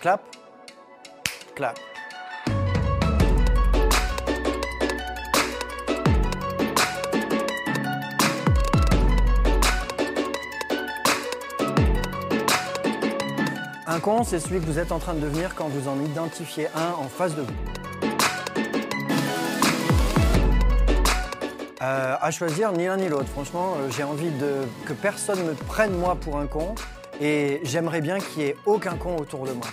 Clap Clap. Un con, c'est celui que vous êtes en train de devenir quand vous en identifiez un en face de vous. Euh, à choisir ni l'un ni l'autre. Franchement, euh, j'ai envie de, que personne me prenne moi pour un con et j'aimerais bien qu'il n'y ait aucun con autour de moi.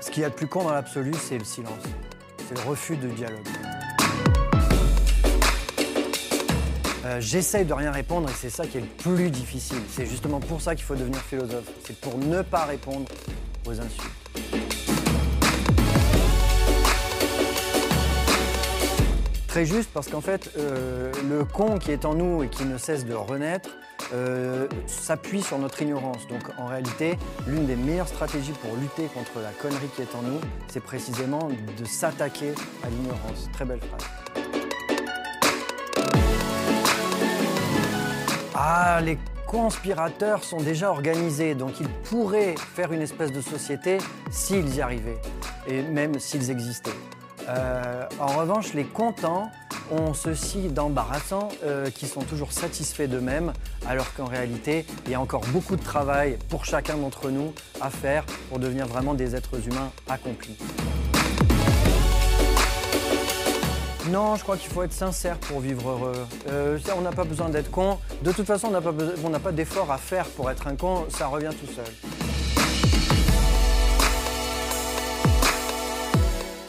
Ce qu'il y a de plus con dans l'absolu, c'est le silence. C'est le refus de dialogue. Euh, J'essaye de rien répondre et c'est ça qui est le plus difficile. C'est justement pour ça qu'il faut devenir philosophe. C'est pour ne pas répondre aux insultes. Très juste parce qu'en fait, euh, le con qui est en nous et qui ne cesse de renaître euh, s'appuie sur notre ignorance. Donc en réalité, l'une des meilleures stratégies pour lutter contre la connerie qui est en nous, c'est précisément de s'attaquer à l'ignorance. Très belle phrase. Ah, les conspirateurs sont déjà organisés, donc ils pourraient faire une espèce de société s'ils y arrivaient, et même s'ils existaient. Euh, en revanche, les contents ont ceci d'embarrassant euh, qui sont toujours satisfaits d'eux-mêmes, alors qu'en réalité, il y a encore beaucoup de travail pour chacun d'entre nous à faire pour devenir vraiment des êtres humains accomplis. Non, je crois qu'il faut être sincère pour vivre heureux. Euh, on n'a pas besoin d'être con. De toute façon, on n'a pas, pas d'effort à faire pour être un con, ça revient tout seul.